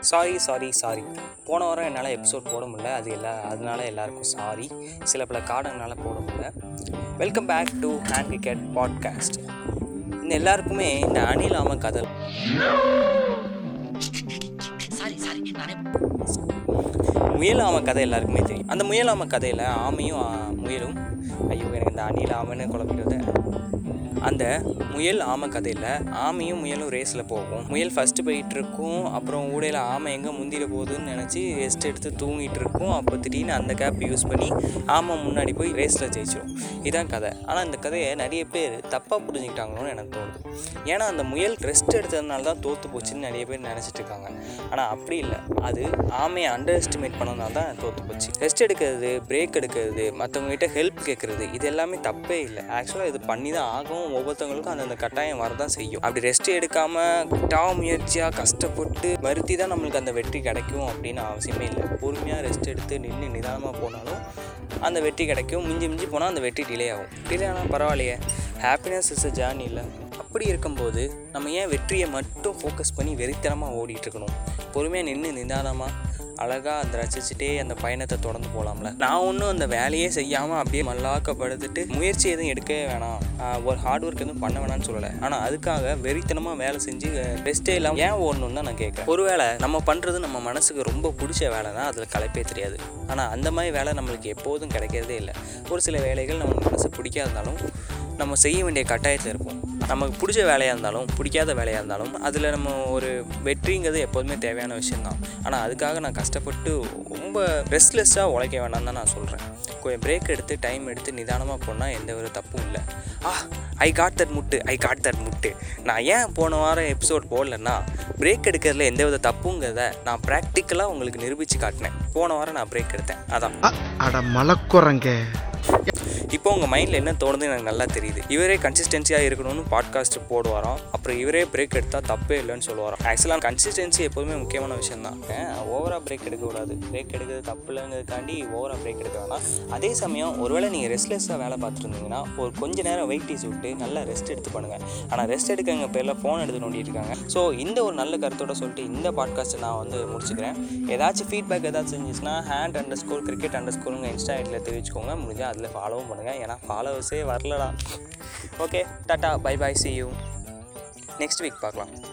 Sorry sorry sorry போன வாரம் என்னால் எபிசோட் போட முடியல. அது எல்லா அதனால எல்லாருக்கும் சாரி சில பல காரணங்களால் போட முடியல. Welcome back to hand cricket podcast இந்த எல்லாருக்குமே இந்த கதை. சாரி சாரி நானே முயல் ஆமை கதை எல்லாருக்குமே தெரியும். அந்த முயல் ஆமை கதையில் ஆமையும் முயலும் ஐயோ எனக்கு இந்த அணில் ஆமைன்னு குழப்பிட்டு அந்த முயல் ஆமை கதையில் ஆமையும் முயலும் ரேஸில் போகும். முயல் ஃபஸ்ட்டு போயிட்டு இருக்கும். அப்புறம் ஊடையில் ஆமை எங்கே முந்திர போகுதுன்னு நினச்சி ரெஸ்ட் எடுத்து தூங்கிட்டு இருக்கும். அப்போ திடீர்னு அந்த கேப் யூஸ் பண்ணி ஆமை முன்னாடி போய் ரேஸில் ஜெயிச்சிடும் இதான் கதை. ஆனால் இந்த கதையை நிறைய பேர் தப்பாக புரிஞ்சுக்கிட்டாங்களோன்னு எனக்கு தோணுது. ஏன்னா அந்த முயல் ரெஸ்ட் எடுத்ததுனால தான் தோற்று போச்சுன்னு நிறைய பேர் நினச்சிட்டு இருக்காங்க. ஆனால் அப்படி இல்லை. அது ஆமையை அண்டர் எஸ்டிமேட் பண்ணதுனால தான் தோற்று போச்சு. ரெஸ்ட் எடுக்கிறது பிரேக் எடுக்கிறது மற்றவங்ககிட்ட ஹெல்ப் கேட்குறது இது எல்லாமே தப்பே இல்லை. ஆக்சுவலாக இது பண்ணி தான் ஆகும் ஒவ்வொருத்தவங்களுக்கும் அந்தந்த கட்டாயம் வரதான் செய்யும். அப்படி ரெஸ்ட் எடுக்காமல் முயற்சியாக கஷ்டப்பட்டு வருத்தி தான் நம்மளுக்கு அந்த வெற்றி கிடைக்கும் அப்படின்னு அவசியமே இல்லை. பொறுமையாக ரெஸ்ட் எடுத்து நின்று நிதானமாக போனாலும் அந்த வெற்றி கிடைக்கும். மிஞ்சி மிஞ்சி போனால் அந்த வெற்றி டிலே ஆகும். டிலே ஆனால் பரவாயில்லையே. ஹாப்பினஸ் இஸ் அ ஜேர்னி இல்லை. அப்படி இருக்கும்போது நம்ம ஏன் வெற்றியை மட்டும் ஃபோக்கஸ் பண்ணி வெறித்தனமாக ஓடிட்டுருக்கணும் பொறுமையாக நின்று நிதானமாக அழகாக அந்த ரசிச்சுட்டே அந்த பயணத்தை தொடர்ந்து போகலாம்ல நான் ஒன்றும் அந்த வேலையே செய்யாமல் அப்படியே மல்லாக்கப்படுத்துட்டு முயற்சி எதுவும் எடுக்கவே வேணாம். ஒரு ஹார்ட் ஒர்க் எதுவும் பண்ண வேணாம்னு சொல்லலை. ஆனால் அதுக்காக வெறித்தனமாக வேலை செஞ்சு ரெஸ்ட்டே இல்லாமல் ஏன் ஓடணும்னு தான் நான் கேட்குறேன். ஒருவேளை நம்ம பண்ணுறது நம்ம மனசுக்கு ரொம்ப பிடிச்ச வேலை தான் அதில் கலைப்பே தெரியாது. ஆனால் அந்த மாதிரி வேலை நம்மளுக்கு எப்போதும் கிடைக்கிறதே இல்லை. ஒரு சில வேலைகள் நம்ம மனசு பிடிக்காதனாலும் நம்ம செய்ய வேண்டிய கட்டாயத்தில் இருப்போம். நமக்கு பிடிச்ச வேலையாக இருந்தாலும் பிடிக்காத வேலையாக இருந்தாலும் அதில் நம்ம ஒரு வெற்றிங்கிறது எப்போதுமே தேவையான விஷயம்தான். ஆனால் அதுக்காக நான் கஷ்டப்பட்டு ரொம்ப ரெஸ்ட்லெஸ்ஸாக உழைக்க வேணாம்னு தான் நான் சொல்கிறேன் கொஞ்சம் பிரேக் எடுத்து டைம் எடுத்து நிதானமாக போனால் எந்த ஒரு தப்பும் இல்லை. ஆ ஐ காட் தட் முட்டு ஐ காட் தட் முட்டு. நான் ஏன் போன வாரம் எபிசோட் போடலன்னா பிரேக் எடுக்கிறதுல எந்த வித தப்புங்கிறத நான் ப்ராக்டிக்கலாக உங்களுக்கு நிரூபித்து காட்டினேன். போன வாரம் நான் பிரேக் எடுத்தேன். அதான். அட மலக்குறங்க இப்போ உங்கள் மைண்டில் என்ன தோணுது எனக்கு நல்லா தெரியுது. இவரே கன்சிஸ்டன்சியாக இருக்கணும்னு பாட்காஸ்ட் போடுவாராம். அப்புறம் இவரே பிரேக் எடுத்தால் தப்பே இல்லைன்னு சொல்லுவாராம். ஆக்சுவலாக கன்சிஸ்டன்சி எப்போதுமே முக்கியமான விஷயம் தான் ஓவராக பிரேக் எடுக்கக்கூடாது. பிரேக் எடுக்கிறது தப்பு இல்லைங்கிறதுக்காண்டி ஓவராக பிரேக் எடுக்க வேணாம். அதே சமயம் ஒருவேளை நீங்கள் ரெஸ்ட்லெஸ்ஸாக வேலை பார்த்துருந்தீங்கன்னா ஒரு கொஞ்ச நேரம் வெயிட்டேஜ் விட்டு நல்லா ரெஸ்ட் எடுத்து பண்ணுங்கள் ஆனால் ரெஸ்ட் எடுக்கங்க பேரில் ஃபோன் எடுத்து நோண்டிட்டு இருக்காங்க ஸோ இந்த ஒரு நல்ல கருத்தோட சொல்லிட்டு இந்த பாட்காஸ்ட்டை நான் வந்து முடிச்சுக்கிறேன். ஏதாச்சும் ஃபீட்பேக் ஏதாச்சும் இருந்துச்சுன்னா hand under score cricket under ஸ்கோருங்க insta ஐடியில் தெரிவிச்சுக்கோங்க. முடிஞ்சால் அதில் ஃபாலோவும் பண்ணுங்கள் ஏன்னா ஃபாலோவர்ஸே வரலடா. Okay tata bye bye see you next week பார்க்கலாம்.